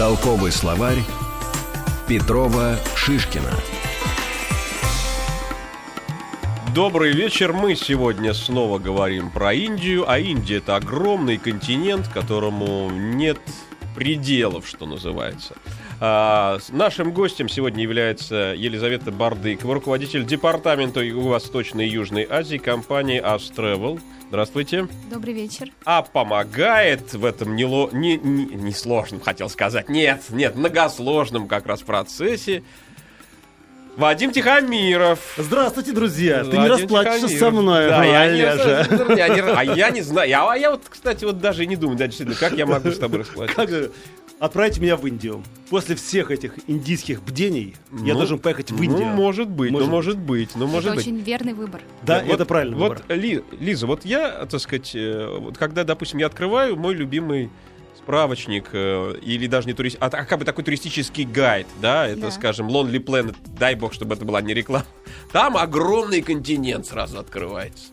Толковый словарь Петрова Шишкина. Добрый вечер. Мы сегодня снова говорим про Индию. А Индия это огромный континент, которому нет пределов, что называется. А, нашим гостем сегодня является Елизавета Бардыкова, руководитель департамента Юго-Восточной и Южной Азии компании Astravel. Здравствуйте. Добрый вечер. А помогает в этом нело... не, не, не сложном, хотел сказать. Нет, нет, многосложном как раз процессе Вадим Тихомиров. Здравствуйте, друзья. Ты не расплачешься со мной, да, я не, я не, А я не знаю. А я вот, кстати, вот даже и не думаю, да, действительно, как я могу с тобой расплачиваться. Отправьте меня в Индию. После всех этих индийских бдений ну, я должен поехать в ну, Индию. Ну, может быть, может ну, может быть. Ну, может это быть. очень верный выбор. Да, вот, это правильный вот, выбор. Ли, Лиза, вот я, так сказать, э, вот когда, допустим, я открываю мой любимый справочник э, или даже не турист, а, а как бы такой туристический гайд, да, это, да. скажем, Lonely Planet, дай бог, чтобы это была не реклама. Там огромный континент сразу открывается.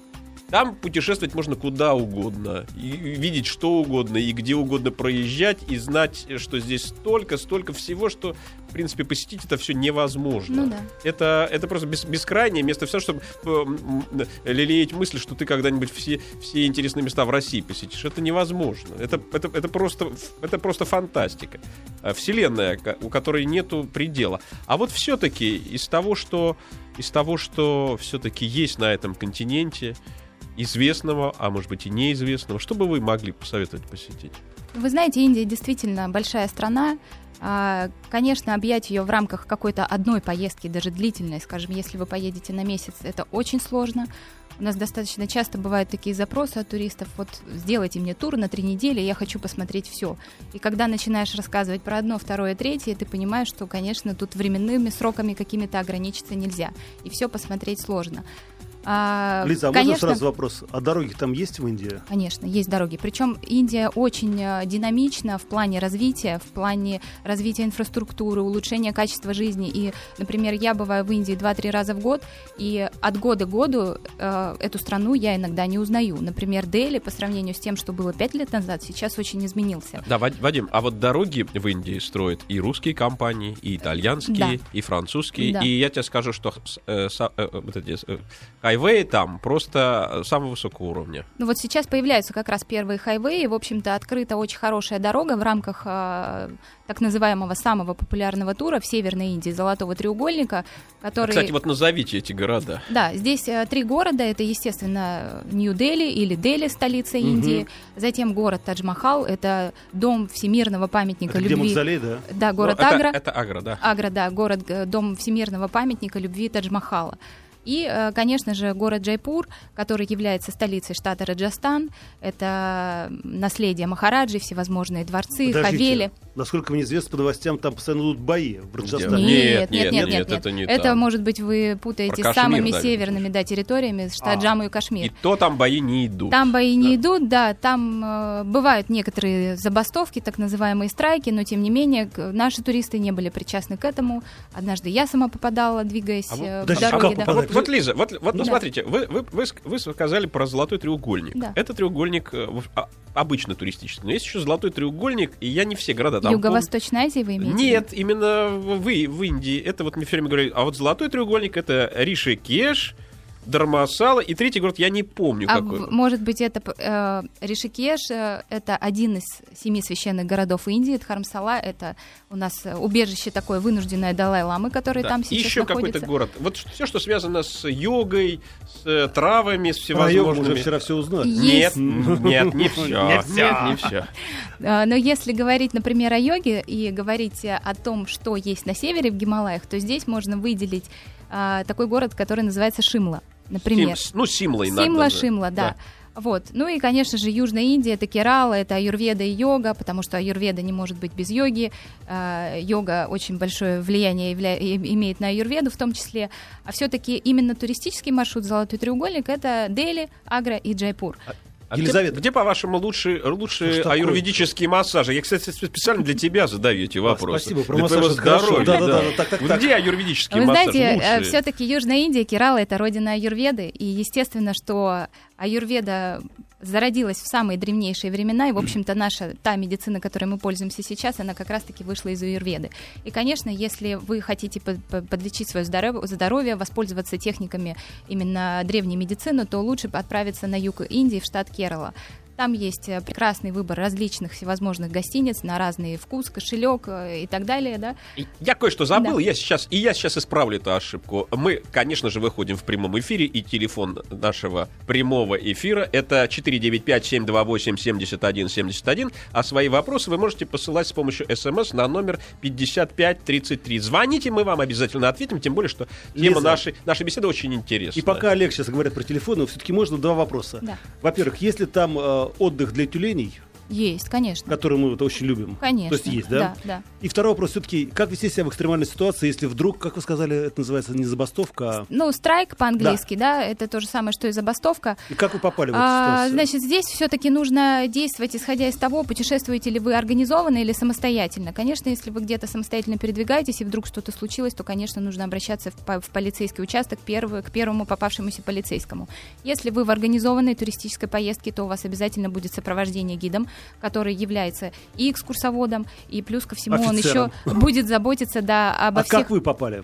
Там путешествовать можно куда угодно, и видеть что угодно, и где угодно проезжать, и знать, что здесь столько, столько всего, что, в принципе, посетить это все невозможно. Ну, да. это, это просто бес, бескрайнее место, все, чтобы э, лелеять мысль, что ты когда-нибудь все, все интересные места в России посетишь. Это невозможно. Это, это, это, просто, это просто фантастика. А вселенная, у которой нету предела. А вот все-таки из того, что из того, что все-таки есть на этом континенте, известного, а может быть и неизвестного, что бы вы могли посоветовать посетить? Вы знаете, Индия действительно большая страна. А, конечно, объять ее в рамках какой-то одной поездки, даже длительной, скажем, если вы поедете на месяц, это очень сложно. У нас достаточно часто бывают такие запросы от туристов, вот сделайте мне тур на три недели, я хочу посмотреть все. И когда начинаешь рассказывать про одно, второе, третье, ты понимаешь, что, конечно, тут временными сроками какими-то ограничиться нельзя, и все посмотреть сложно. А, Лиза, а конечно, можно сразу вопрос? А дороги там есть в Индии? Конечно, есть дороги. Причем Индия очень э, динамична в плане развития, в плане развития инфраструктуры, улучшения качества жизни. И, например, я бываю в Индии 2-3 раза в год, и от года к году э, эту страну я иногда не узнаю. Например, Дели по сравнению с тем, что было 5 лет назад, сейчас очень изменился. Да, Вадим, а вот дороги в Индии строят и русские компании, и итальянские, да. и французские. Да. И я тебе скажу, что э, э, э, вот эти, э, хайвей там просто самого высокого уровня. Ну вот сейчас появляются как раз первые хайвеи. В общем-то, открыта очень хорошая дорога в рамках э, так называемого самого популярного тура в Северной Индии, Золотого треугольника, который... Кстати, вот назовите эти города. Да, здесь э, три города. Это, естественно, Нью-Дели или Дели, столица Индии. Угу. Затем город Тадж-Махал. Это дом всемирного памятника это любви. Где Мавзолей, да? Да, город ну, Агра. Это, это Агра, да. Агра, да, город, э, дом всемирного памятника любви Тадж-Махала. И, э, конечно же, город Джайпур, который является столицей штата Раджастан. Это наследие Махараджи, всевозможные дворцы, Подождите. хавели. Насколько мне известно, по новостям там постоянно идут бои в Раджастане. Нет, нет, нет, нет, нет, нет, это не Это, там. может быть, вы путаете с самыми да, северными да, территориями, штат а, Джамму и Кашмир. И то там бои не идут. Там бои да. не идут, да, там э, бывают некоторые забастовки, так называемые страйки, но, тем не менее, наши туристы не были причастны к этому. Однажды я сама попадала, двигаясь а э, в дороге. А, да. вот, вот, Лиза, вот, вот ну, да. смотрите, вы, вы, вы, вы сказали про золотой треугольник. Да. Это треугольник э, а, обычно туристический. Но есть еще золотой треугольник, и я не все города там... Юго-Восточная Азия вы имеете? Нет, именно вы, в Индии. Это вот мне все время говорят, а вот золотой треугольник — это Ришикеш, Дармасала. И третий город я не помню а какой. Может быть, это э, Ришикеш, э, это один из семи священных городов Индии. Дхармсала — это у нас убежище такое вынужденное Далай-ламы, который да. там сейчас Еще какой-то город. Вот все, что связано с йогой, с э, травами, с всевозможными... Про уже вчера все узнали. Нет, нет, не все. Нет, не все. Но если говорить, например, о йоге и говорить о том, что есть на севере в Гималаях, то здесь можно выделить а, такой город, который называется Шимла например. Сим, ну, Симла иногда. Симла, Шимла, да. да. Вот. Ну и, конечно же, Южная Индия, это Керала, это аюрведа и йога, потому что аюрведа не может быть без йоги. Э, йога очень большое влияние явля... имеет на аюрведу в том числе. А все-таки именно туристический маршрут «Золотой треугольник» — это Дели, Агра и Джайпур. А Елизавета. Где, где по-вашему, лучшие, лучшие ну, аюрведические массажи? Я, кстати, специально для тебя задаю эти вопросы. Спасибо, про массаж здоровья. Да, да, да, да, так, так, так. Где аюрведические Вы массажи? Вы знаете, э, все-таки Южная Индия, Керала — это родина аюрведы, и естественно, что аюрведа зародилась в самые древнейшие времена, и, в общем-то, наша, та медицина, которой мы пользуемся сейчас, она как раз-таки вышла из аюрведы. И, конечно, если вы хотите под, подлечить свое здоровье, воспользоваться техниками именно древней медицины, то лучше отправиться на юг Индии, в штат Керала. Там есть э, прекрасный выбор различных всевозможных гостиниц на разный вкус, кошелек э, и так далее, да. Я кое-что забыл, Да. я сейчас, и я сейчас исправлю эту ошибку. Мы, конечно же, выходим в прямом эфире, и телефон нашего прямого эфира это 495-728-7171, а свои вопросы вы можете посылать с помощью смс на номер 5533. Звоните, мы вам обязательно ответим, тем более, что тема Лиза. нашей, нашей беседы очень интересна. И пока Олег сейчас говорит про телефоны, все-таки можно два вопроса. Да. Во-первых, есть ли там э, отдых для тюленей, Есть, конечно. который мы вот очень любим? Конечно. То есть есть, да? Да, да. И второй вопрос все-таки, как вести себя в экстремальной ситуации, если вдруг, как вы сказали, это называется не забастовка, а... Ну, страйк по-английски, да. это то же самое, что и забастовка. И как вы попали в эту А, ситуацию? значит, здесь все-таки нужно действовать, исходя из того, путешествуете ли вы организованно или самостоятельно. Конечно, если вы где-то самостоятельно передвигаетесь, и вдруг что-то случилось, то, конечно, нужно обращаться в, в полицейский участок первый, к первому попавшемуся полицейскому. Если вы в организованной туристической поездке, то у вас обязательно будет сопровождение гидом, который является и экскурсоводом, и плюс ко всему он Офицером. еще будет заботиться да, обо а всех как вы попали?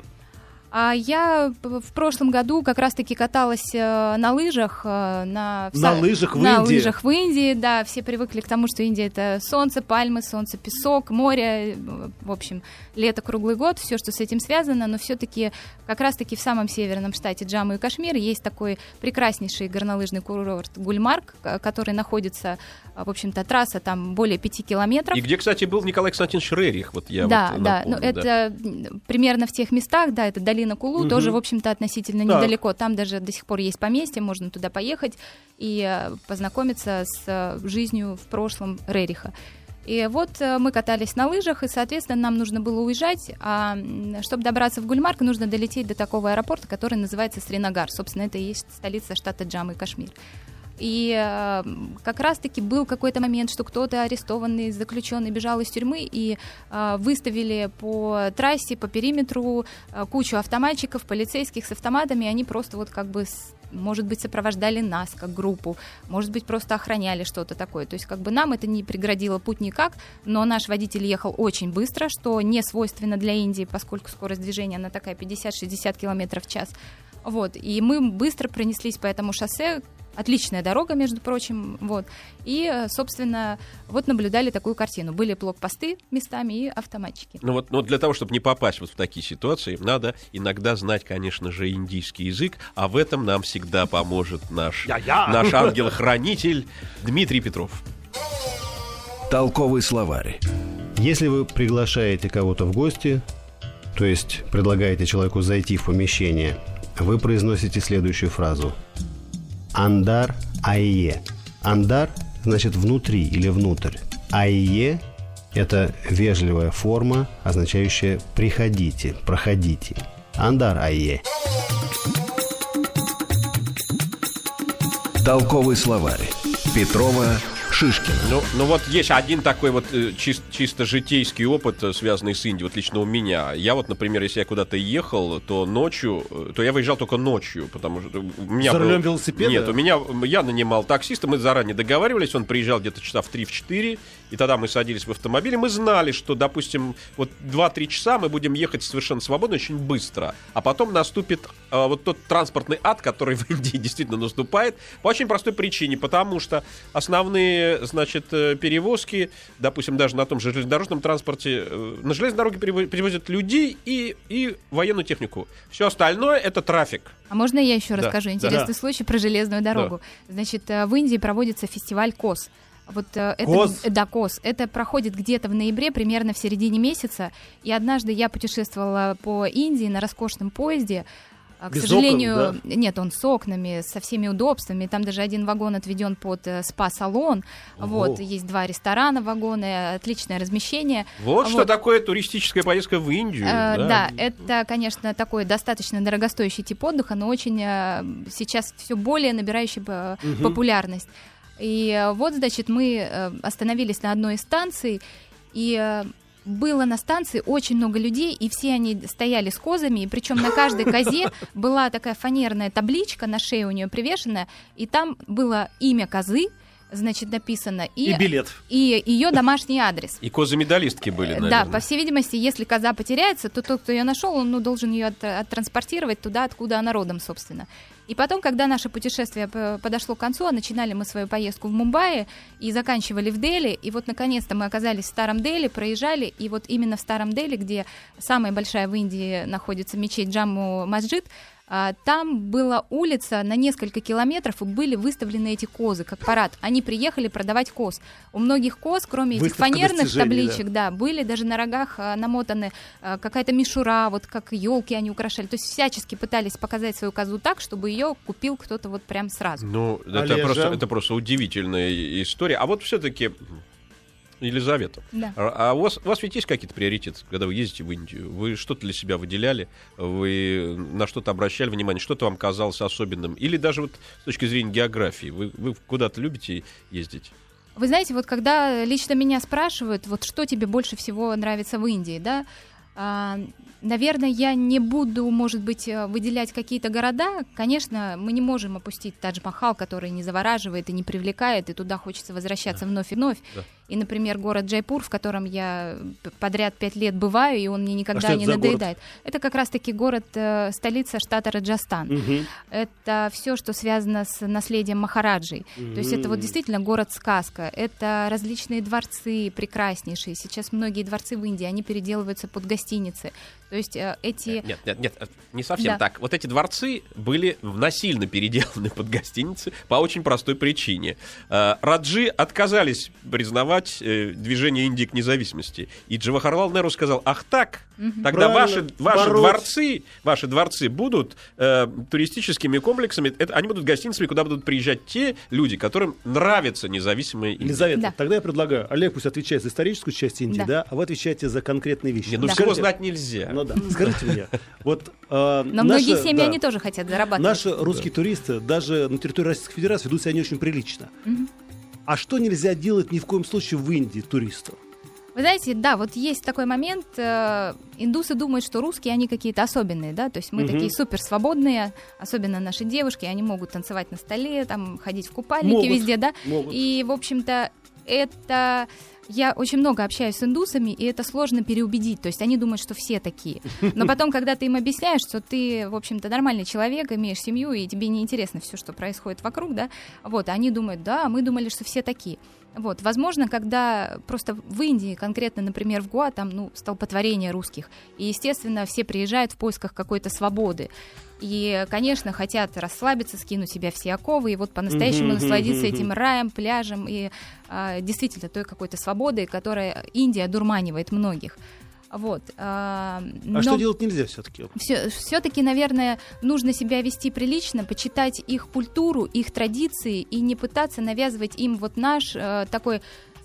А я в прошлом году как раз-таки каталась э, на лыжах. э, на, На лыжах в на Индии? лыжах в Индии, да. Все привыкли к тому, что Индия это солнце, пальмы, солнце, песок, море. э, В общем, лето круглый год, все, что с этим связано. Но все-таки как раз-таки в самом северном штате Джамму и Кашмир есть такой прекраснейший горнолыжный курорт Гульмарк, к- который находится, э, в общем-то, трасса там более пяти километров. И где, кстати, был Николай Константинович Рерих, вот я да, вот да, напомню, ну это м, примерно в тех местах, да, это долина Кулу, Мгм. тоже, в общем-то, относительно Так. недалеко. Там даже до сих пор есть поместье, можно туда поехать и э, познакомиться с э, жизнью в прошлом Рериха. И вот э, мы катались на лыжах, и, соответственно, нам нужно было уезжать, а чтобы добраться в Гульмарк, нужно долететь до такого аэропорта, который называется Сринагар. Собственно, это и есть столица штата Джамму и Кашмир. И э, как раз-таки был какой-то момент, что кто-то арестованный, заключенный бежал из тюрьмы и э, выставили по трассе, по периметру э, кучу автоматчиков, полицейских с автоматами, и они просто вот как бы с- может быть, сопровождали нас как группу, может быть, просто охраняли что-то такое. То есть, как бы нам это не преградило путь никак, но наш водитель ехал очень быстро, что не свойственно для Индии, поскольку скорость движения она такая 50-60 километров в час. Вот, и мы быстро пронеслись по этому шоссе, отличная дорога, между прочим, вот, и, э, собственно, вот наблюдали такую картину. Были блокпосты местами и автоматчики. Ну вот, ну вот для того, чтобы не попасть вот в такие ситуации, надо иногда знать, конечно же, индийский язык, а в этом нам всегда поможет наш, Я-я. наш ангел-хранитель Дмитрий Петров. Толковый словарь. Если вы приглашаете кого-то в гости, то есть предлагаете человеку зайти в помещение, вы произносите следующую фразу. Андар айе. Андар значит внутри или внутрь. Айе – это вежливая форма, означающая «приходите», «проходите». Андар айе. Толковый словарь. Петрова Шишкина. Ну, ну вот есть один такой вот э, чис- чисто житейский опыт, э, связанный с Индией, вот лично у меня. Я вот, например, если я куда-то ехал, то ночью, э, то я выезжал только ночью, потому что у меня За был- рулем велосипеда? Нет, у меня, я нанимал таксиста, мы заранее договаривались, он приезжал где-то часа в 3-4, и тогда мы садились в автомобиль, и мы знали, что, допустим, вот 2-3 часа мы будем ехать совершенно свободно, очень быстро, а потом наступит э, вот тот транспортный ад, который в Индии действительно наступает, по очень простой причине, потому что основные, значит, э, перевозки, допустим, даже на том же железнодорожном транспорте, э, на железной дороге перево- перевозят людей и, и военную технику. Все остальное это трафик. А можно я еще Да, расскажу да. интересный случай про железную дорогу? Значит, э, в Индии проводится фестиваль КОС. Вот э, это, КОС? да, КОС. Это проходит где-то в ноябре, примерно в середине месяца. И однажды я путешествовала по Индии на роскошном поезде. А, К Без сожалению, окон, нет, он с окнами, со всеми удобствами. Там даже один вагон отведен под э, спа-салон. Вот, есть два ресторана вагоны, отличное размещение. Вот, что Вот. такое туристическая поездка в Индию. Э, да. Да, это, конечно, такой достаточно дорогостоящий тип отдыха, но очень э, сейчас все более набирающий э, популярность. И вот, значит, мы остановились на одной из станций, и было на станции очень много людей, и все они стояли с козами, и причем на каждой козе была такая фанерная табличка, на шее у нее привешенная, и там было имя козы, значит, написано. И билет. И ее домашний адрес. И козы-медалистки были, Э, наверное. Да, по всей видимости, если коза потеряется, то тот, кто ее нашел, он ну, должен ее от- оттранспортировать туда, откуда она родом, собственно. И потом, когда наше путешествие подошло к концу, а начинали мы свою поездку в Мумбаи и заканчивали в Дели, и вот наконец-то мы оказались в Старом Дели, проезжали, и вот именно в Старом Дели, где самая большая в Индии находится мечеть Джамму Масджид, там была улица на несколько километров, и были выставлены эти козы, как парад. Они приехали продавать коз. У многих коз, кроме этих Выставка фанерных табличек, да, были даже на рогах а, намотаны а, какая-то мишура, вот как елки они украшали. То есть всячески пытались показать свою козу так, чтобы ее купил кто-то вот прям сразу. Ну, это Олежа. просто, это просто удивительная история. А вот все-таки, Елизавета, Да. а а у вас, у вас ведь есть какие-то приоритеты, когда вы ездите в Индию? Вы что-то для себя выделяли? Вы на что-то обращали внимание? Что-то вам казалось особенным? Или даже вот с точки зрения географии? Вы, вы куда-то любите ездить? Вы знаете, вот когда лично меня спрашивают, вот что тебе больше всего нравится в Индии, да, а, наверное, я не буду, может быть, э, выделять какие-то города. Конечно, мы не можем опустить Тадж-Махал, который не завораживает и не привлекает, и туда хочется возвращаться вновь и вновь. Да. И, например, город Джайпур, в котором я п- подряд пять лет бываю, и он мне А никогда это не за город? надоедает. Это как раз-таки город, э, столица штата Раджастан. Мгм. Это все, что связано с наследием Махараджей. То есть это вот действительно город-сказка. Это различные дворцы прекраснейшие. Сейчас многие дворцы в Индии, они переделываются под гостиницы. То есть э, эти... Нет, нет, нет, не совсем Да. так. Вот эти дворцы были насильно переделаны под гостиницы по очень простой причине. Э, Раджи отказались признавать э, движение Индии к независимости. И Джавахарлал Неру сказал, ах так, тогда Правильно, ваши, ваши дворцы, ваши дворцы будут э, туристическими комплексами, это, они будут гостиницами, куда будут приезжать те люди, которым нравится независимая Индия. Елизавета, Да. тогда я предлагаю, Олег пусть отвечает за историческую часть Индии, да, Да. а вы отвечаете за конкретные вещи. Не, ну Да. всего Скажите- знать нельзя. Ну да, скажите мне, вот... э, Но многие наши- семьи, да, они тоже хотят зарабатывать. Наши русские туристы даже на территории Российской Федерации ведут себя не очень прилично. А что нельзя делать ни в коем случае в Индии туристу? Вы знаете, да, вот есть такой момент. э, индусы думают, что русские, они какие-то особенные, да, то есть мы Мгм. такие супер свободные, особенно наши девушки, они могут танцевать на столе, там, ходить в купальнике Могут. везде, да. Могут. И, в общем-то, это... Я очень много общаюсь с индусами, и это сложно переубедить. То есть они думают, что все такие. Но потом, когда ты им объясняешь, что ты, в общем-то, нормальный человек, имеешь семью, и тебе не интересно все, что происходит вокруг, да, вот, они думают, да, мы думали, что все такие. Вот, возможно, когда просто в Индии, конкретно, например, в Гуа, там, ну, столпотворение русских, и, естественно, все приезжают в поисках какой-то свободы. И, конечно, хотят расслабиться, скинуть себя все оковы, и вот по-настоящему Мгм, насладиться мгм, этим раем, пляжем и а, действительно той какой-то свободой, которая Индия дурманивает многих. Вот. А, А что делать нельзя все-таки? все, таки наверное, нужно себя вести прилично, почитать их культуру, их традиции и не пытаться навязывать им вот наш э, такой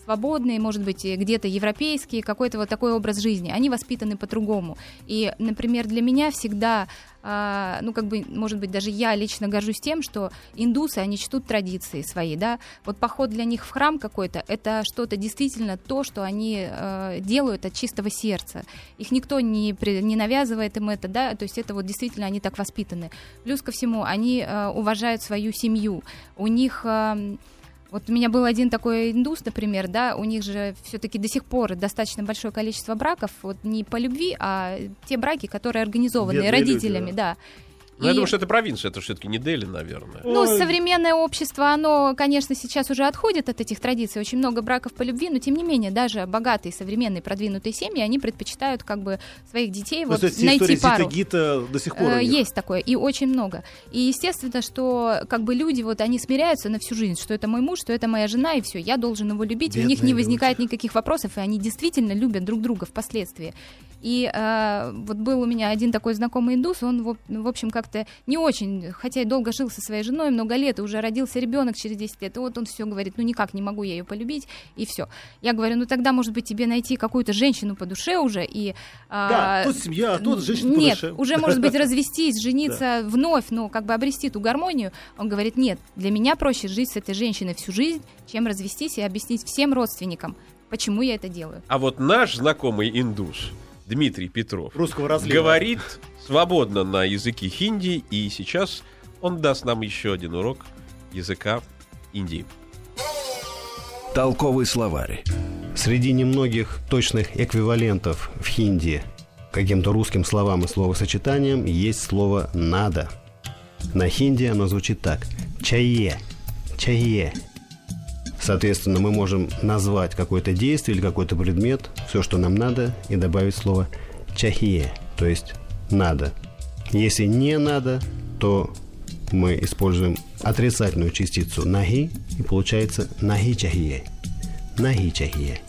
свободный, может быть, где-то европейский, какой-то вот такой образ жизни. Они воспитаны по-другому. И, например, для меня всегда, а, ну, как бы, может быть, даже я лично горжусь тем, что индусы, они чтут традиции свои, да. Вот поход для них в храм какой-то, это что-то действительно то, что они э, делают от чистого сердца. Их никто не, не навязывает им это, да, то есть это вот действительно они так воспитаны. Плюс ко всему, они э, уважают свою семью. У них... э, вот у меня был один такой индус, например, да, у них же все-таки до сих пор достаточно большое количество браков, вот не по любви, а те браки, которые организованы Бедные люди, родителями, да. Ну, я И- думаю, что это провинция, это все-таки не Дели, наверное. ну, Ой. современное общество, оно, конечно, сейчас уже отходит от этих традиций. Очень много браков по любви, но тем не менее, даже богатые, современные, продвинутые семьи, они предпочитают как бы своих детей Ну, вот то есть найти пару. Зита Гита до сих пор Э. Есть такое, и очень много. И естественно, что как бы люди, вот они смиряются на всю жизнь, что это мой муж, что это моя жена, и все, я должен его любить, и у них Бедные не возникает никаких вопросов, и они действительно любят друг друга впоследствии. И э, вот был у меня один такой знакомый индус, он, в, в общем, как-то не очень, хотя и долго жил со своей женой, много лет, и уже родился ребенок через 10 лет, и вот он все говорит, ну никак не могу я ее полюбить, и все. Я говорю, ну тогда, может быть, тебе найти какую-то женщину по душе уже, и... Да, а, тут семья, а тут женщина по Нет, душе. уже, может быть, развестись, жениться вновь, но как бы обрести ту гармонию. Он говорит, нет, для меня проще жить с этой женщиной всю жизнь, чем развестись и объяснить всем родственникам, почему я это делаю. А вот наш знакомый индус Дмитрий Петров Русского разлива. говорит свободно на языке хинди, и сейчас он даст нам еще один урок языка Индии. Толковый словарь. Среди немногих точных эквивалентов в хинди каким-то русским словам и словосочетаниям есть слово «надо». На хинди оно звучит так – «чае», «чае». Соответственно, мы можем назвать какое-то действие или какой-то предмет, все, что нам надо, и добавить слово «чахие», то есть «надо». Если не надо, то мы используем отрицательную частицу «наги», и получается «наги чахие». «Наги чахие».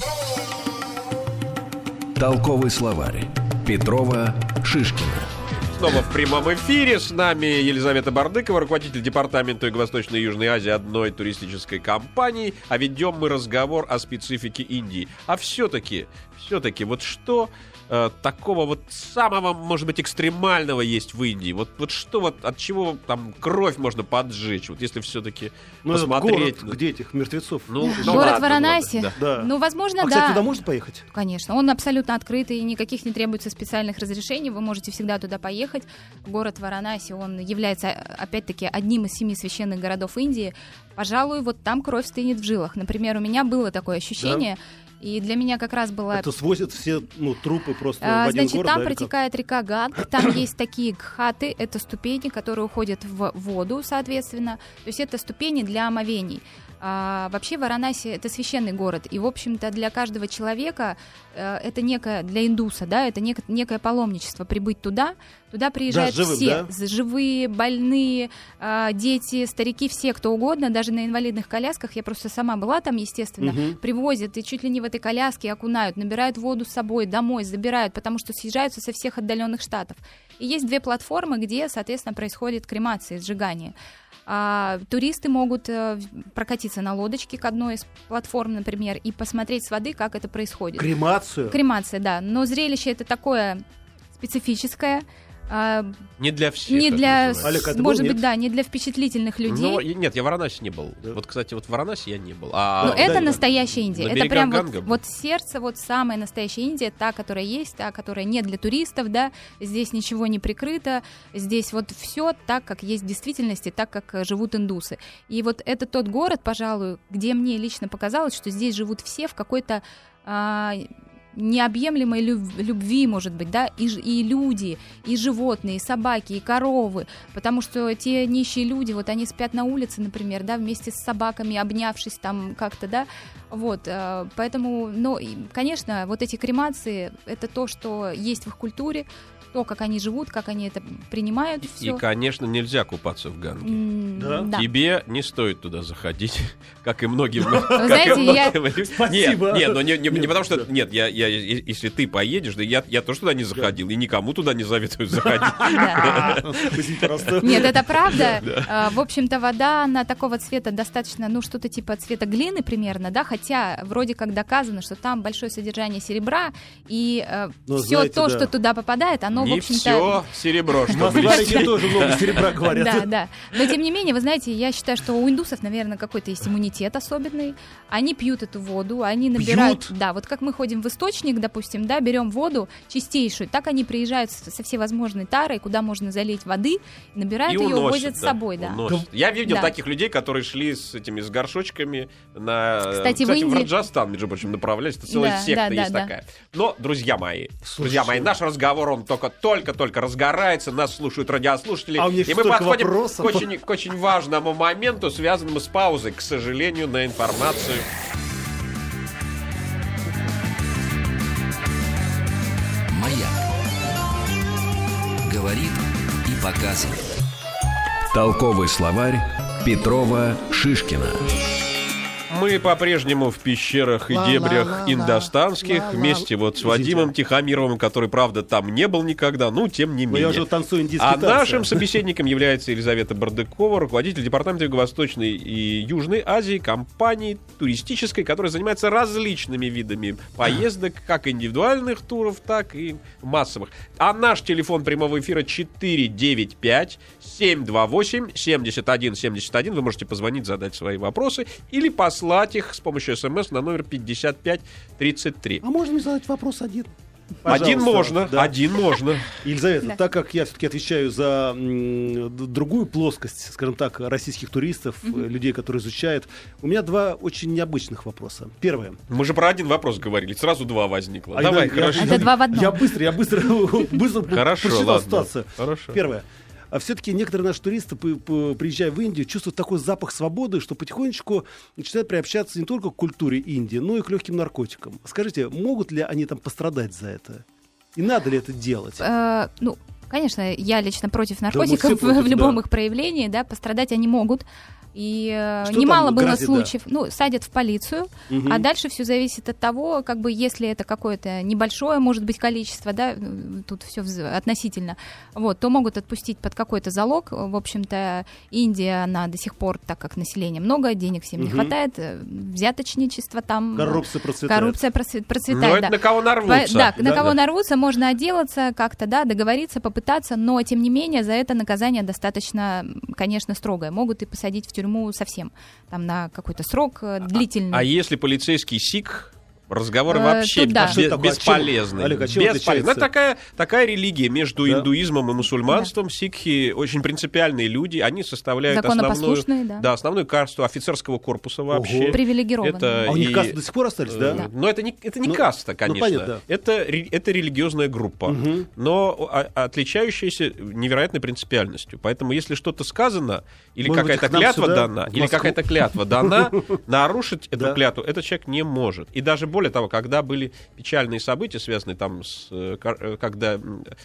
Толковый словарь. Петрова, Шишкина. Снова в прямом эфире с нами Елизавета Бардыкова, руководитель департамента Юго-Восточной и Южной Азии одной туристической компании. А ведем мы разговор о специфике Индии. А все-таки, все-таки, вот что э, такого вот самого, может быть, экстремального есть в Индии? Вот, вот что вот от чего там кровь можно поджечь? Вот если все-таки Ну, посмотреть. город, где этих мертвецов? Ну, ну Город ладно, Варанаси? ладно, да. Да. Ну, возможно, а, да. кстати, туда можно поехать? Конечно, он абсолютно открытый, и никаких не требуется специальных разрешений, вы можете всегда туда поехать. Город Варанаси, он является, опять-таки, одним из семи священных городов Индии. Пожалуй, вот там кровь стынет в жилах. Например, у меня было такое ощущение, и для меня как раз было... Это свозят все ну, трупы просто А, в один Значит, город? там да, протекает река Ганг, там есть такие гхаты, это ступени, которые уходят в воду, соответственно. То есть это ступени для омовений. А, вообще Варанаси это священный город, и в общем-то для каждого человека э, это некое для индуса, да, это нек- некое паломничество прибыть туда. Туда приезжают живым, все, да? живые, больные, а, дети, старики, все, кто угодно, даже на инвалидных колясках. Я просто сама была там, естественно. Мгм. Привозят и чуть ли не в этой коляске окунают, набирают воду с собой домой, забирают, потому что съезжаются со всех отдаленных штатов. И есть две платформы, где, соответственно, происходит кремация, сжигание. А, туристы могут э, прокатиться на лодочке к одной из платформ, например, и посмотреть с воды, как это происходит. Кремацию? Кремация, да. Но зрелище это такое специфическое. А, Не для всех. не для. Олег, а ты был, может нет? быть, да, не для впечатлительных людей. Ну, и- нет, я в Варанаси не был. Да. Вот, кстати, вот в Варанаси я не был. А, Ну, это да. настоящая Индия. На это прям вот, Ганга вот сердце, вот самая настоящая Индия, та, которая есть, та, которая не для туристов, да. Здесь ничего не прикрыто. Здесь вот все так, как есть в действительности, так, как живут индусы. И вот это тот город, пожалуй, где мне лично показалось, что здесь живут все в какой-то а, необъемлемой люб- любви, может быть, да, и, и люди, и животные, и собаки, и коровы, потому что те нищие люди, вот они спят на улице, например, да, вместе с собаками, обнявшись там как-то, да, вот, э, поэтому, ну, конечно, вот эти кремации, это то, что есть в их культуре, то, как они живут, как они это принимают, И, все. конечно, нельзя купаться в Ганге. Да? да. Тебе не стоит туда заходить, как и многим. и. Спасибо. Нет, нет, но не, не- потому что... Нет, я, я, и- если ты поедешь, да я, я тоже туда не заходил, и никому туда не советую заходить. Нет, это правда. А, В общем-то, вода, она такого цвета достаточно, ну, что-то типа цвета глины примерно, да, хотя вроде как доказано, что там большое содержание серебра, и Ну, все то, что туда попадает, оно, в Не общем-то... все серебро, В что Москве тоже много серебра говорят. Да, да. Но тем не менее, вы знаете, я считаю, что у индусов, наверное, какой-то есть иммунитет особенный. Они пьют эту воду, они набирают. Пьют? Да, вот как мы ходим в источник, допустим, да, берем воду чистейшую, так они приезжают с- со всевозможной тарой, куда можно залить воды, набирают И ее, уносят, увозят с да, собой, да. уносят. Я видел Да. таких людей, которые шли с этими с горшочками на. Кстати, в в Индии- Раджастан, между прочим, направлялись. Это целая Да, секта да, есть да, да. такая. Но, друзья мои, друзья мои, наш разговор он только только только разгорается, нас слушают радиослушатели, А у меня и мы подходим вопросов. к очень, к очень важному моменту, связанному с паузой, к сожалению, на информацию. Маяк. Говорит и показывает. Толковый словарь Петрова Шишкина. Мы по-прежнему в пещерах и дебрях индостанских вместе вот с Вадимом Тихомировым, который, правда, там не был никогда, ну, тем не менее. я уже танцую А нашим собеседником является Елизавета Бардыкова, руководитель департамента Юго-Восточной и Южной Азии компании туристической, которая занимается различными видами поездок, как индивидуальных туров, так и массовых. А наш телефон прямого эфира 495 728 71 71. Вы можете позвонить, задать свои вопросы или послать их с помощью смс на номер 5533. А можно мне задать вопрос один? Один Пожалуйста, можно, да. один можно. Елизавета, Да. так как я все-таки отвечаю за другую плоскость, скажем так, российских туристов, э, людей, которые изучают, у меня два очень необычных вопроса. Первое. Мы же про один вопрос говорили, сразу два возникло. А Давай, я- хорошо. Это два в одном. Я быстро, я быстро, быстро Хорошо, ладно. ситуацию. Хорошо. Первое. А все-таки некоторые наши туристы, приезжая в Индию, чувствуют такой запах свободы, что потихонечку начинают приобщаться не только к культуре Индии, но и к легким наркотикам. Скажите, могут ли они там пострадать за это? И надо ли это делать? Э, ну, конечно, я лично против наркотиков все против, в любом да. их проявлении, да, пострадать они могут. И э, Что немало было грозит, да? случаев, ну, садят в полицию, Мгм. а дальше все зависит от того, как бы, если это какое-то небольшое, может быть, количество, да, э, тут все относительно, вот, то могут отпустить под какой-то залог. В общем-то, Индия, она до сих пор, так как населения много, денег всем не Мгм. хватает, э, взяточничество там, Коррупция процветает. коррупция Но процветает, это да. на кого нарвутся. Да, на Да, кого да. нарвутся, можно отделаться как-то, да, договориться, попытаться, но тем не менее за это наказание достаточно, конечно, строгое. Могут и посадить в тюрьму совсем, там на какой-то срок э, длительный. А если полицейский сик, разговоры Э, вообще тут да. бе- Что это такое? бесполезны. А чем- Олег, а чем Бесполезны. Ну, это такая, такая религия между Да. индуизмом и мусульманством. Сикхи очень принципиальные люди. Они составляют основную, да. да, основную касту офицерского корпуса вообще. Ого. Привилегированные. Это А у них и- касты до сих пор остались, да? Э, Но это не, это не Ну, каста, конечно. понятно. это, ре- это религиозная группа, Мгм. но а- отличающаяся невероятной принципиальностью. Поэтому, если что-то сказано, или какая-то клятва сюда, дана, или какая-то клятва дана, нарушить эту Да. клятву этот человек не может. И даже более того, когда были печальные события, связанные там с, э, э, когда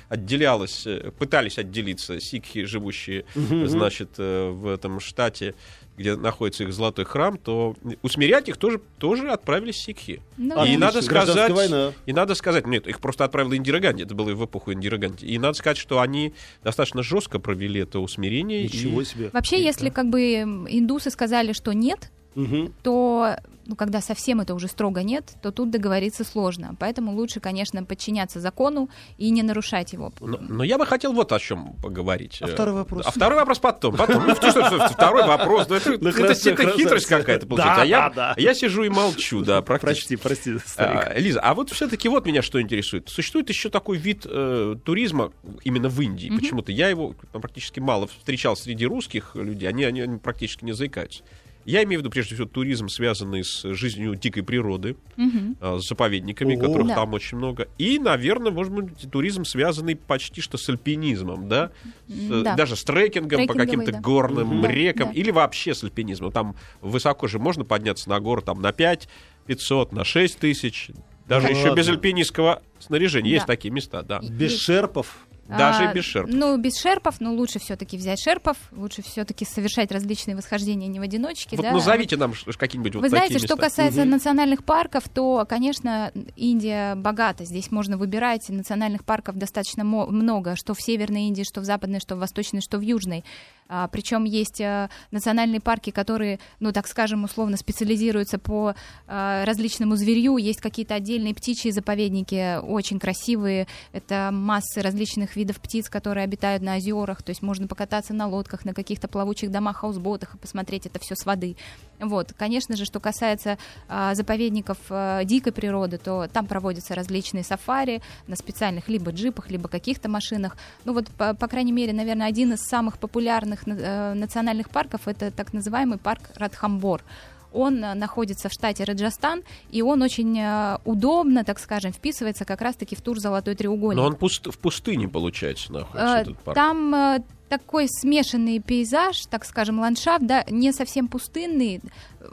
отделялось, э, пытались отделиться сикхи, живущие, значит, в этом штате, где находится их золотой храм, то усмирять их тоже, тоже отправились сикхи. Ну, И надо сказать, война. и надо сказать, нет, их просто отправила Индира Ганди, это было в эпоху Индира Ганди. И надо сказать, что они достаточно жестко провели это усмирение. Ничего и- себе. Вообще, если как бы индусы сказали, что нет, Мгм. то, ну, когда совсем это уже строго нет, то тут договориться сложно. Поэтому лучше, конечно, подчиняться закону и не нарушать его. Но, но я бы хотел вот о чем поговорить. А Э, второй вопрос? А второй вопрос потом. потом. Ну, что, что, что, второй вопрос. Ну, это, Ну, это- хорошо, это хорошо. хитрость какая-то получается. Да, а я, да, да. я сижу и молчу, да, практически. Прости, прости, старик. А, Лиза, а вот все-таки вот меня что интересует. Существует еще такой вид э, туризма именно в Индии. Почему-то я его практически мало встречал среди русских людей. Они, они, они практически не заикаются. Я имею в виду, прежде всего, туризм, связанный с жизнью дикой природы, э, с заповедниками, Ого. которых Да. там очень много. И, наверное, может быть, туризм, связанный почти что с альпинизмом, да? С, Да. Даже с трекингом по каким-то да. горным Мгм. рекам. Да. Или вообще с альпинизмом. Там высоко же можно подняться на гору там, на 5 500, на 6 тысяч. Даже Да еще без ладно. альпинистского снаряжения. Есть Да. такие места, да. Без шерпов. Даже А, без шерпов. Ну, без шерпов, но лучше все-таки взять шерпов, лучше все-таки совершать различные восхождения не в одиночке. Вот да, назовите нам какие-нибудь Вы вот знаете, такие что места. касается Мгм. национальных парков, то, конечно, Индия богата. Здесь можно выбирать. Национальных парков достаточно много, что в Северной Индии, что в Западной, что в Восточной, что в Южной. А, причем есть а, национальные парки, которые, ну, так скажем, условно специализируются по а, различному зверью. Есть какие-то отдельные птичьи заповедники, очень красивые. Это массы различных видов птиц, которые обитают на озерах. То есть можно покататься на лодках, на каких-то плавучих домах, хаусботах и посмотреть это все с воды. Вот, конечно же, что касается а, заповедников а, дикой природы, то там проводятся различные сафари на специальных либо джипах, либо каких-то машинах. Ну вот, по, по крайней мере, наверное, один из самых популярных э, национальных парков это так называемый парк Радхамбор. Он э, находится в штате Раджастан, и он очень э, удобно, так скажем, вписывается как раз-таки в тур «Золотой треугольник». Но он пуст- в пустыне, получается, находится Э, этот парк. Там такой смешанный пейзаж, так скажем, ландшафт, да, не совсем пустынный.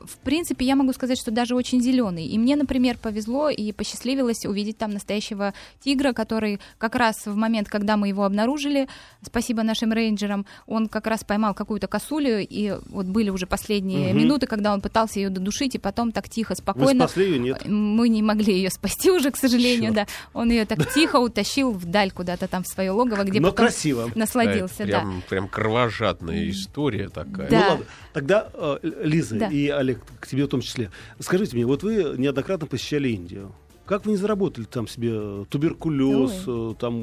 В принципе, я могу сказать, что даже очень зеленый. И мне, например, повезло и посчастливилось увидеть там настоящего тигра, который как раз в момент, когда мы его обнаружили, спасибо нашим рейнджерам, он как раз поймал какую-то косулю, и вот были уже последние Мгм. минуты, когда он пытался ее додушить, и потом так тихо, Вы спокойно спасли ее, нет? мы не могли ее спасти уже, к сожалению, Чёрт. да. Он ее так тихо утащил вдаль куда-то там в свое логово, где Но потом красиво. насладился, да. Прям, прям кровожадная история такая. Да. Ну ладно. Тогда, э, Лиза Да. и Олег, к тебе в том числе. Скажите мне, вот вы неоднократно посещали Индию. Как вы не заработали там себе туберкулез, э, там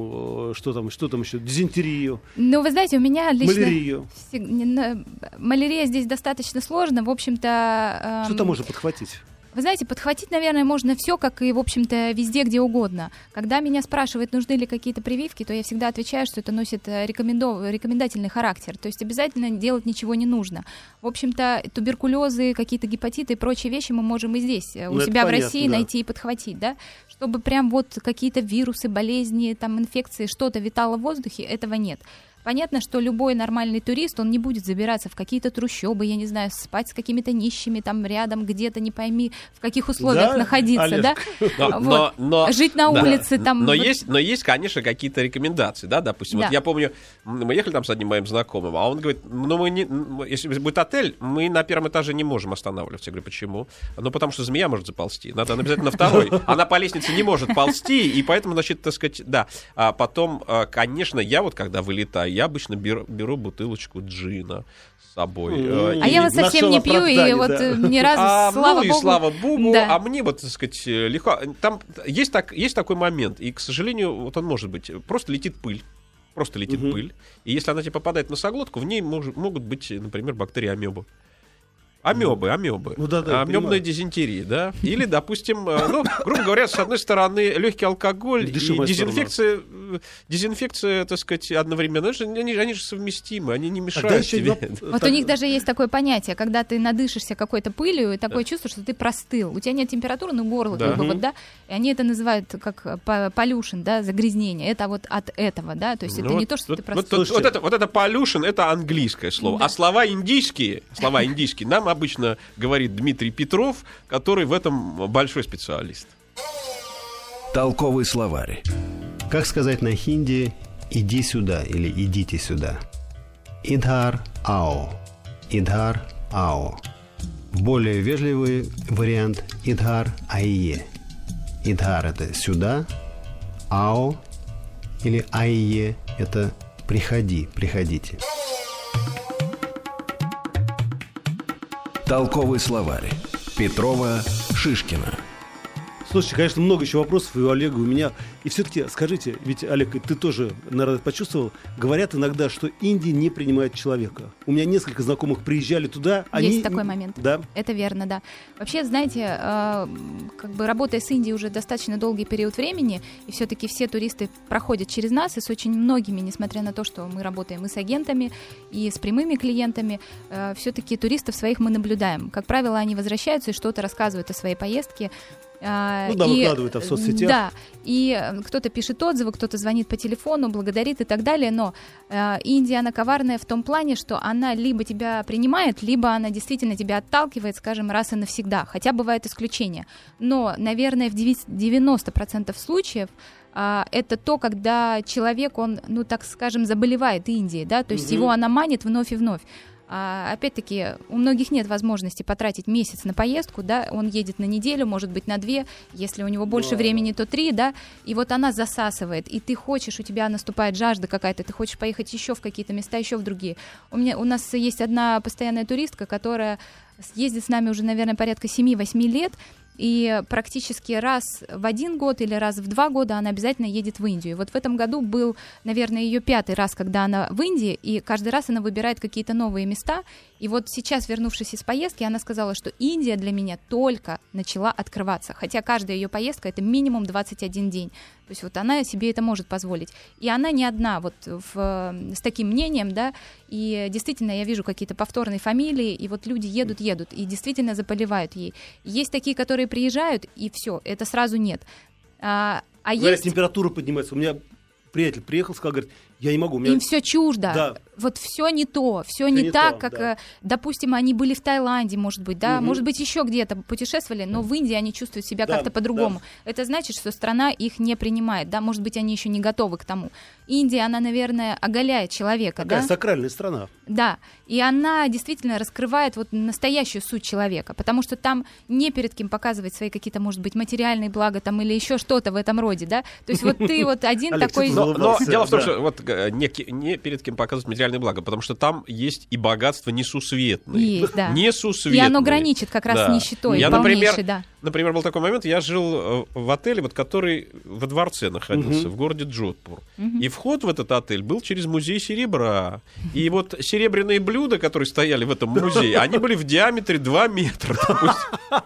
э, что там, что там еще, дизентерию, Ну, вы знаете, у меня лично... малярию? всег- Малярия здесь достаточно сложно. В общем-то... эм, Что там можно подхватить? Вы знаете, подхватить, наверное, можно все, как и, в общем-то, везде, где угодно. Когда меня спрашивают, нужны ли какие-то прививки, то я всегда отвечаю, что это носит э, рекомендов... рекомендательный характер. То есть обязательно делать ничего не нужно. В общем-то, туберкулезы, какие-то гепатиты и прочие вещи мы можем и здесь, э, у Ну, это себя в понятно, России, да. найти и подхватить, да? Чтобы прям вот какие-то вирусы, болезни, там, инфекции, что-то витало в воздухе, этого нет. Понятно, что любой нормальный турист, он не будет забираться в какие-то трущобы, я не знаю, спать с какими-то нищими там рядом, где-то не пойми, в каких условиях Да, находиться, Олег? да? Но, Вот. но- но- Жить на да. улице там. Но вот- есть, но есть, конечно, какие-то рекомендации, да, допустим. Да. Вот я помню, мы ехали там с одним моим знакомым, а он говорит, ну мы не, если будет отель, мы на первом этаже не можем останавливаться. Я говорю, почему? Ну потому что змея может заползти. Надо обязательно на второй. Она по лестнице не может ползти, и поэтому, значит, так сказать, да. А потом, а, конечно, я вот когда вылетаю, я обычно беру, беру бутылочку джина с собой. Э, А я вот совсем не пью, и вот да. э, ни разу, а, слава ну и богу. слава богу, Да. а мне вот, так сказать, э, легко. Там есть, так, есть такой момент, и, к сожалению, вот он может быть. Просто летит пыль. Просто летит Мгм. пыль. И если она тебе попадает на соглотку, в ней мож- могут быть, например, бактерии амебы. Амебы, амебы. Ну да, да, Амебная дизентерия, да? Или, допустим, э, ну, грубо говоря, с одной стороны, легкий алкоголь и дезинфекция, э, дезинфекция, так сказать, одновременно. Они же, они, же- совместимы, они не мешают тебе. Вот у них даже есть такое понятие, когда ты надышишься какой-то пылью, и такое чувство, что ты простыл. У тебя нет температуры, но горло Да. как бы вот, да, и они это называют как полюшен, да, загрязнение. Это вот от этого, да, то есть это Ну не вот- то, что вот, ты простыл. вот, это, вот это pollution, это английское слово. Да. А слова индийские, слова индийские нам обычно говорит Дмитрий Петров, который в этом большой специалист. Толковый словарь. Как сказать на хинди «иди сюда» или «идите сюда»? Идхар ао. Идхар ао. Более вежливый вариант Идхар айе. Идхар – это «сюда», ао или айе – это «приходи», «приходите». Толковый словарь. Петрова, Шишкина. Слушайте, конечно, много еще вопросов и у Олега, и у меня. И все-таки скажите, ведь, Олег, ты тоже, наверное, почувствовал, говорят иногда, что Индия не принимает человека. У меня несколько знакомых приезжали туда. они... Есть такой момент. Да. Это верно, да. Вообще, знаете, э, как бы работая с Индией уже достаточно долгий период времени, и все-таки все туристы проходят через нас, и с очень многими, несмотря на то, что мы работаем и с агентами, и с прямыми клиентами, все-таки туристов своих мы наблюдаем. Как правило, они возвращаются и что-то рассказывают о своей поездке. А, Ну да, и, выкладывают это в соцсетях. Да, и э, кто-то пишет отзывы, кто-то звонит по телефону, благодарит и так далее, но э, Индия, она коварная в том плане, что она либо тебя принимает, либо она действительно тебя отталкивает, скажем, раз и навсегда, хотя бывают исключения. Но, наверное, в 90% случаев а, это то, когда человек, он, ну так скажем, заболевает Индией, да, то есть Мгм. его она манит вновь и вновь. А, опять-таки, у многих нет возможности потратить месяц на поездку, да, он едет на неделю, может быть, на две, если у него больше Да. времени, то три, да, и вот она засасывает, и ты хочешь, у тебя наступает жажда какая-то, ты хочешь поехать еще в какие-то места, еще в другие. У меня, у нас есть одна постоянная туристка, которая ездит с нами уже, наверное, порядка 7-8 лет, и практически раз в один год или раз в два года она обязательно едет в Индию. Вот в этом году был, наверное, ее пятый раз, когда она в Индии, и каждый раз она выбирает какие-то новые места. И вот сейчас, вернувшись из поездки, она сказала, что Индия для меня только начала открываться. Хотя каждая ее поездка это минимум 21 день. То есть вот она себе это может позволить. И она не одна вот в, с таким мнением, да, и действительно я вижу какие-то повторные фамилии, и вот люди едут, едут, и действительно заболевают ей. Есть такие, которые приезжают, и все, это сразу нет. А, а Говорят, есть... температура поднимается. У меня приятель приехал, сказал, говорит, я не могу. У меня... Им все чуждо. Да. Вот все не то, все не, не так, то, как, да. э, допустим, они были в Таиланде, может быть, да, Мгм. может быть, еще где-то путешествовали, но в Индии они чувствуют себя Да, как-то по-другому. Это значит, что страна их не принимает, да, может быть, они еще не готовы к тому. Индия, она, наверное, оголяет человека, Такая да, сакральная страна. да, и она действительно раскрывает вот настоящую суть человека, потому что там не перед кем показывать свои какие-то, может быть, материальные блага там или еще что-то в этом роде, да, то есть вот ты вот один такой... Но, дело в том, да. что вот э, не перед кем показывать материальные блага, потому что там есть и богатство несусветные. Есть, да. И Несусветные. оно граничит как раз Да. с нищетой, Я, полнейшей, например, да. Например, был такой момент, я жил э, в отеле, вот, который во дворце находился, Мгм. в городе Джодпур. Мгм. И вход в этот отель был через музей серебра. И вот серебряные блюда, которые стояли в этом музее, они были в диаметре 2 метра.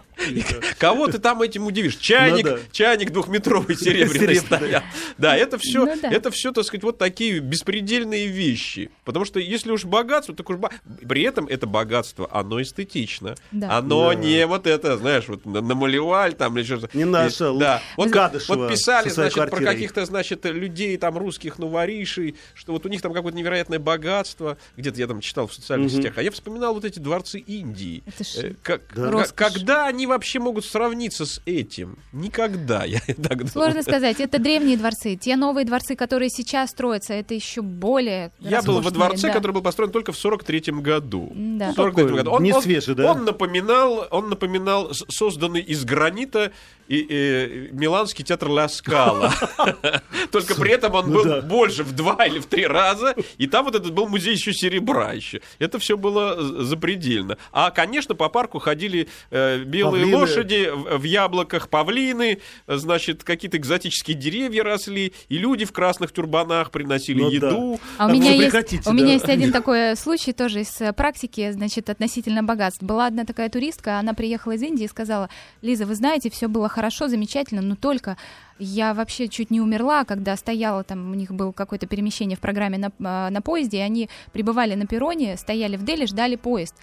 Кого ты там этим удивишь? Чайник, Ну чайник двухметровый серебряный стоят. Да, это все, Ну да. это все, так сказать, вот такие беспредельные вещи. Потому что если уж богатство, так уж бо- при этом это богатство, оно эстетично. Да. Оно Да. не вот это, знаешь, вот на- намалеваль там или что-то. Не наша И- Да. Вот, Кадышева вот писали, со своей значит, про квартирой. каких-то, значит, людей там русских новоришей, что вот у них там какое-то невероятное богатство. Где-то я там читал в социальных Мгм. сетях. А я вспоминал вот эти дворцы Индии. Это ж Э, как- Да. как- когда они вообще могут сравниться с этим? Никогда, я так думаю. Сложно сказать. Это древние дворцы. Те новые дворцы, которые сейчас строятся, это еще более Я был во роскошные, дворце, да. который был построен только в 43-м году. Да. В 43-м году. Не свежий, да? Он напоминал, он напоминал созданный из гранита и, э, миланский театр Ла Скала. Только при этом он Ну был больше в два или в три раза, и там вот этот был музей еще серебра еще. Это все было з- запредельно. А, конечно, по парку ходили э, белые лошади, в, яблоках павлины, э, значит, какие-то экзотические деревья росли, и люди в красных тюрбанах приносили Ну еду. А у меня, есть, у меня есть один такой случай тоже из э, практики, значит, относительно богатств. Была одна такая туристка, она приехала из Индии и сказала, Лиза, вы знаете, все было хорошо, замечательно, но только я вообще чуть не умерла, когда стояла там, у них было какое-то перемещение в программе на, а, на поезде, и они прибывали на перроне, стояли в Дели, ждали поезд.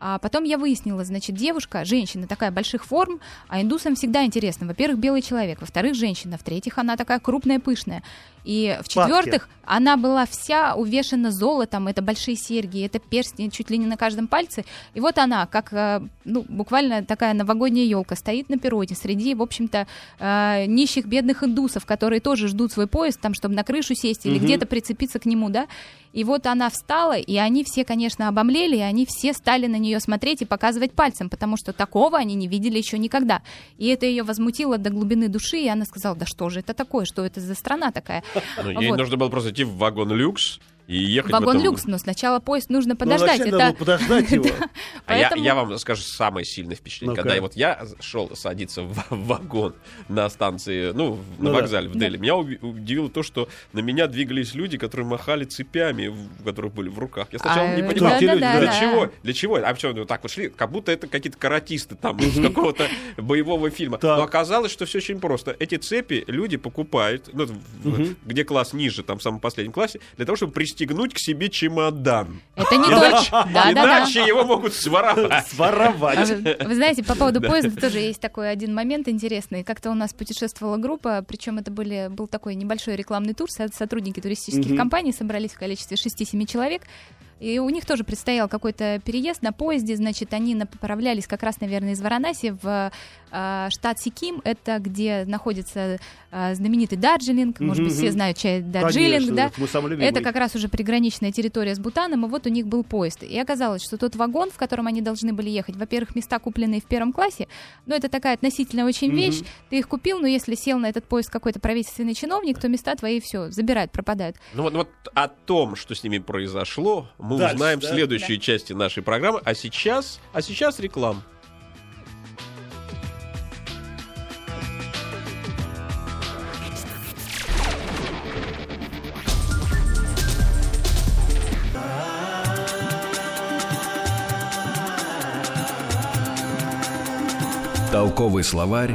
А потом я выяснила, значит, девушка, женщина такая больших форм, а индусам всегда интересно. Во-первых, белый человек, во-вторых, женщина, в-третьих, она такая крупная, пышная. И в-четвертых, она была вся увешана золотом, это большие серьги, это перстни чуть ли не на каждом пальце. И вот она, как, э, ну, буквально такая новогодняя елка, стоит на перроне среди, в общем-то, э, нищих бедных индусов, которые тоже ждут свой поезд, там, чтобы на крышу сесть или Мгм. где-то прицепиться к нему, да. И вот она встала, и они все, конечно, обомлели, и они все стали на нее смотреть и показывать пальцем, потому что такого они не видели еще никогда. И это ее возмутило до глубины души, и она сказала, да что же это такое, что это за страна такая? Ну, ей Вот. нужно было просто идти в вагон люкс и ехать Вагон этом- люкс, но сначала поезд нужно Ну, подождать. вначале это... надо было подождать его. А я, вам скажу самое сильное впечатление. Ну-ка. Когда я, вот я шел садиться в, вагон на станции, ну, на Ну да. вокзале в Дели, меня удивило то, что на меня двигались люди, которые махали цепями, в- которые были в руках. Я сначала А, не да, понимал, да, для да. чего? Для чего? А почему вот так вот шли? Как будто это какие-то каратисты там из какого-то боевого фильма. Так. Но оказалось, что все очень просто. Эти цепи люди покупают, ну, где класс ниже, там в самом последнем классе, для того, чтобы пристегнуть к себе чемодан. Это не Иначе, точно. Да, да, да. иначе его могут своровать. А Своровать. вы, вы знаете, по поводу поезда тоже есть такой один момент интересный. Как-то у нас путешествовала группа, причем это были, был такой небольшой рекламный тур, со- сотрудники туристических компаний собрались в количестве 6-7 человек. И у них тоже предстоял какой-то переезд на поезде, значит, они направлялись как раз, наверное, из Варанаси в штат Сиким, это где находится э, знаменитый Дарджилинг, может быть, все знают чай Дарджилинг, Конечно, да? это как раз уже приграничная территория с Бутаном, и вот у них был поезд. И оказалось, что тот вагон, в котором они должны были ехать, во-первых, места купленные в первом классе, но это такая относительно очень вещь. Ты их купил, но если сел на этот поезд какой-то правительственный чиновник, то места твои все забирают, пропадают. Ну вот, вот о том, что с ними произошло, мы Дальше, узнаем в да? следующей части нашей программы. А сейчас, а сейчас реклама. Толковый словарь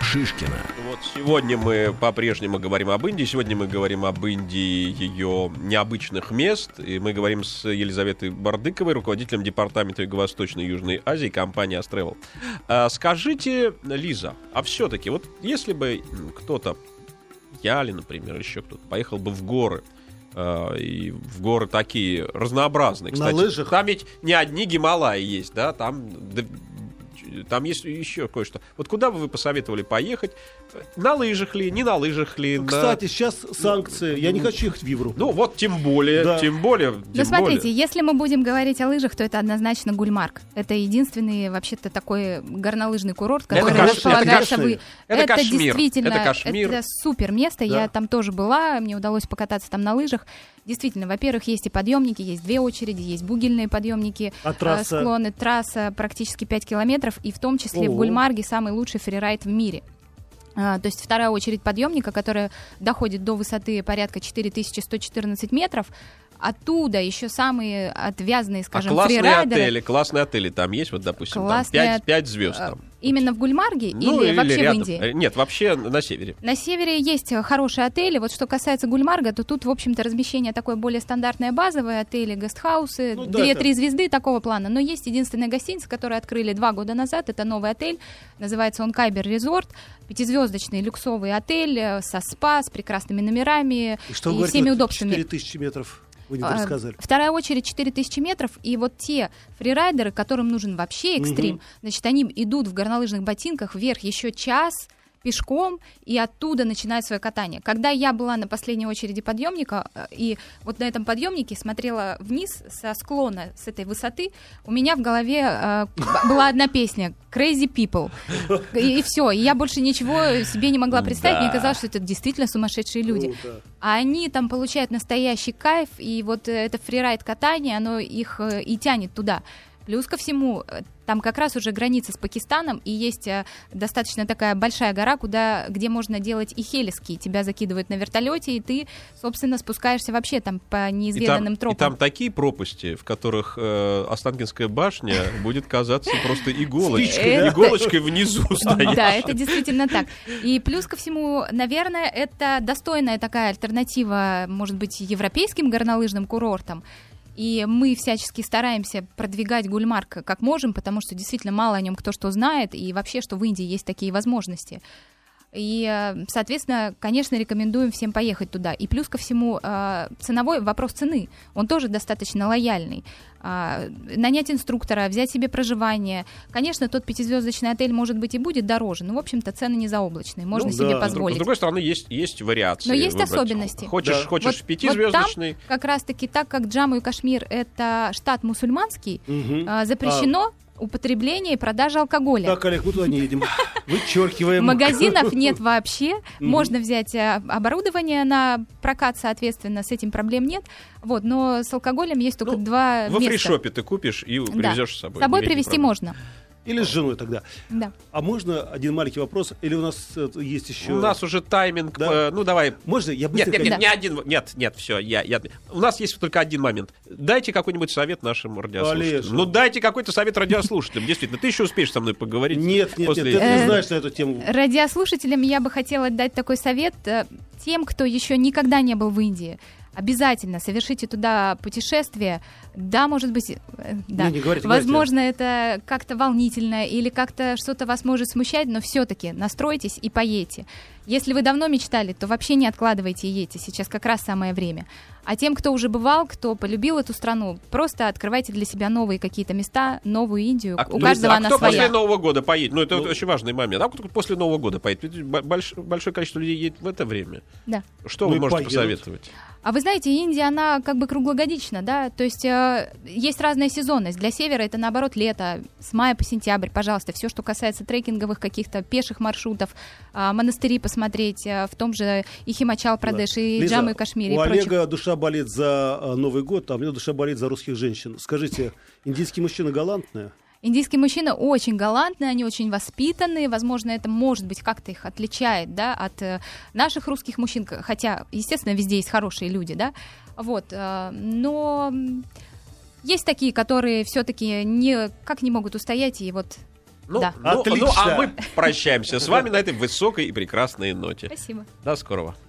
Шишкина. Вот сегодня мы по-прежнему говорим об Индии. Сегодня мы говорим об Индии, ее необычных мест. И мы говорим с Елизаветой Бардыковой, руководителем департамента Юго-Восточной и Южной Азии компании Астревел. А, скажите, Лиза, а все-таки, вот если бы кто-то, я или, например, еще кто-то, поехал бы в горы, а, и в горы такие разнообразные. На Кстати, лыжах? Там ведь не одни Гималаи есть, да, там, там есть еще кое-что. Вот куда бы вы посоветовали поехать? На лыжах ли, не на лыжах ли? на- Кстати, сейчас санкции. Я не хочу ехать в Европу. Ну вот, тем более, Да. тем более, тем Ну, смотрите, более. если мы будем говорить о лыжах, то это однозначно Гульмарк. Это единственный, вообще-то, такой горнолыжный курорт, Это который Каш- располагается... это вы- Это Кашмир. действительно, Это Кашмир. это супер место. Да. Я там тоже была, мне удалось покататься там на лыжах. Действительно, во-первых, есть и подъемники, есть две очереди, есть бугельные подъемники, А э, трасса? склоны, трасса практически 5 километров, и в том числе в Ого. Гульмарге самый лучший фрирайд в мире. А, То есть вторая очередь подъемника, которая доходит до высоты порядка 4114 метров, Оттуда еще самые отвязные, А скажем, классные фрирайдеры. отели, классные отели там есть, вот, допустим, там Классные 5, от- 5 звезд э, там. Именно в Гульмарге Ну, или, вообще рядом. в Индии? Э, Нет, вообще на севере. На севере есть э, хорошие отели. Вот что касается Гульмарга, то тут, в общем-то, размещение такое более стандартное, базовое. Отели, гестхаусы, Ну да, две-три звезды такого плана. Но есть единственная гостиница, которую открыли два года назад. Это новый отель. Называется он Кайбер Резорт. Пятизвездочный люксовый отель э, со спа, с прекрасными номерами И что и вы говорите, всеми вот удобствами. 4000 метров вы не рассказали. Вторая очередь 4000 метров, и вот те фрирайдеры, которым нужен вообще экстрим, Мгм. значит, они идут в горнолыжных ботинках вверх еще час пешком и оттуда начинают свое катание. Когда я была на последней очереди подъемника э, и вот на этом подъемнике смотрела вниз со склона с этой высоты, у меня в голове э, была одна песня Crazy People. И, все, я больше ничего себе не могла представить. Мне Да. казалось, что это действительно сумасшедшие люди. Круто. А они там получают настоящий кайф, и вот это фрирайд катание, оно их э, и тянет туда. Плюс ко всему, э, там как раз уже граница с Пакистаном, и есть э, достаточно такая большая гора, куда, где можно делать и хелиски. Тебя закидывают на вертолете, и ты, собственно, спускаешься вообще там по И там, неизведанным и тропам. там такие пропасти, в которых э, Останкинская башня будет казаться просто иголочкой, иголочкой внизу. Да, это действительно так. И плюс ко всему, наверное, это достойная такая альтернатива, может быть, европейским горнолыжным курортам. И мы всячески стараемся продвигать Гульмарк как можем, потому что действительно мало о нем кто что знает, и вообще, что в Индии есть такие возможности. И, э, соответственно, конечно, рекомендуем всем поехать туда. И плюс ко всему, э, ценовой вопрос цены, он тоже достаточно лояльный. А, Нанять инструктора, взять себе проживание. Конечно, тот пятизвездочный отель, может быть, и будет дороже, но, в общем-то, цены не заоблачные, можно Ну себе да. С друг- С позволить. другой стороны, есть, есть вариации. Но есть выбрать. особенности. Хочешь, Да. хочешь Вот- вот пятизвездочный, Как раз-таки, так как Джамму и Кашмир — это штат мусульманский, Мгм. а, запрещено употребление и продажа алкоголя. Так, Олег, мы туда не едем. Вычеркиваем. Магазинов нет вообще. Можно взять э, оборудование на прокат, соответственно, с этим проблем нет. Вот, но с алкоголем есть только Ну, два во места. фришопе ты купишь и привезешь с собой. С собой привезти можно. Или с женой тогда. Да. А можно один маленький вопрос? Или у нас э, есть еще... У нас уже тайминг. Да. э, ну, давай. Можно? Я Нет, быстренько... нет, нет, Да. не один. Нет, нет, все, я, я. У нас есть только один момент. Дайте какой-нибудь совет нашим радиослушателям. Олеж. Ну, дайте какой-то совет радиослушателям. Действительно, ты еще успеешь со мной поговорить. Нет, нет, нет, после ты этого. не Э, знаешь на эту тему. Радиослушателям я бы хотела дать такой совет э, тем, кто еще никогда не был в Индии. Обязательно совершите туда путешествие. Да, может быть, э, да. Не, не говорите, Возможно, это как-то волнительно или как-то что-то вас может смущать, но все-таки настройтесь и поедете. Если вы давно мечтали, то вообще не откладывайте и едьте. Сейчас как раз самое время. А тем, кто уже бывал, кто полюбил эту страну, просто открывайте для себя новые какие-то места, новую Индию. А У кто- каждого а она кто после своя. Нового года поедет? Ну, это Ну, очень важный момент. А кто после Нового года поедет? Ведь больш- большое количество людей едет в это время. Да. Что Ну вы можете поедут. посоветовать? А вы знаете, Индия, она как бы круглогодична, да, то есть э, есть разная сезонность. Для севера это наоборот лето, с мая по сентябрь, пожалуйста, все, что касается трекинговых каких-то пеших маршрутов, а, монастыри посмотреть, а, в том же и Химачал Прадеш, и Джамму и Кашмире, у и прочих. Олега душа болит за а, Новый год, а у меня душа болит за русских женщин. Скажите, индийские мужчины галантные? Индийские мужчины очень галантные, они очень воспитанные, возможно, это, может быть, как-то их отличает, да, от э, наших русских мужчин, хотя, естественно, везде есть хорошие люди, да, вот, э, но есть такие, которые все-таки никак не могут устоять, и вот, Ну, Да. ну, ну, Отлично. а мы прощаемся с вами на этой высокой и прекрасной ноте. спасибо. До скорого.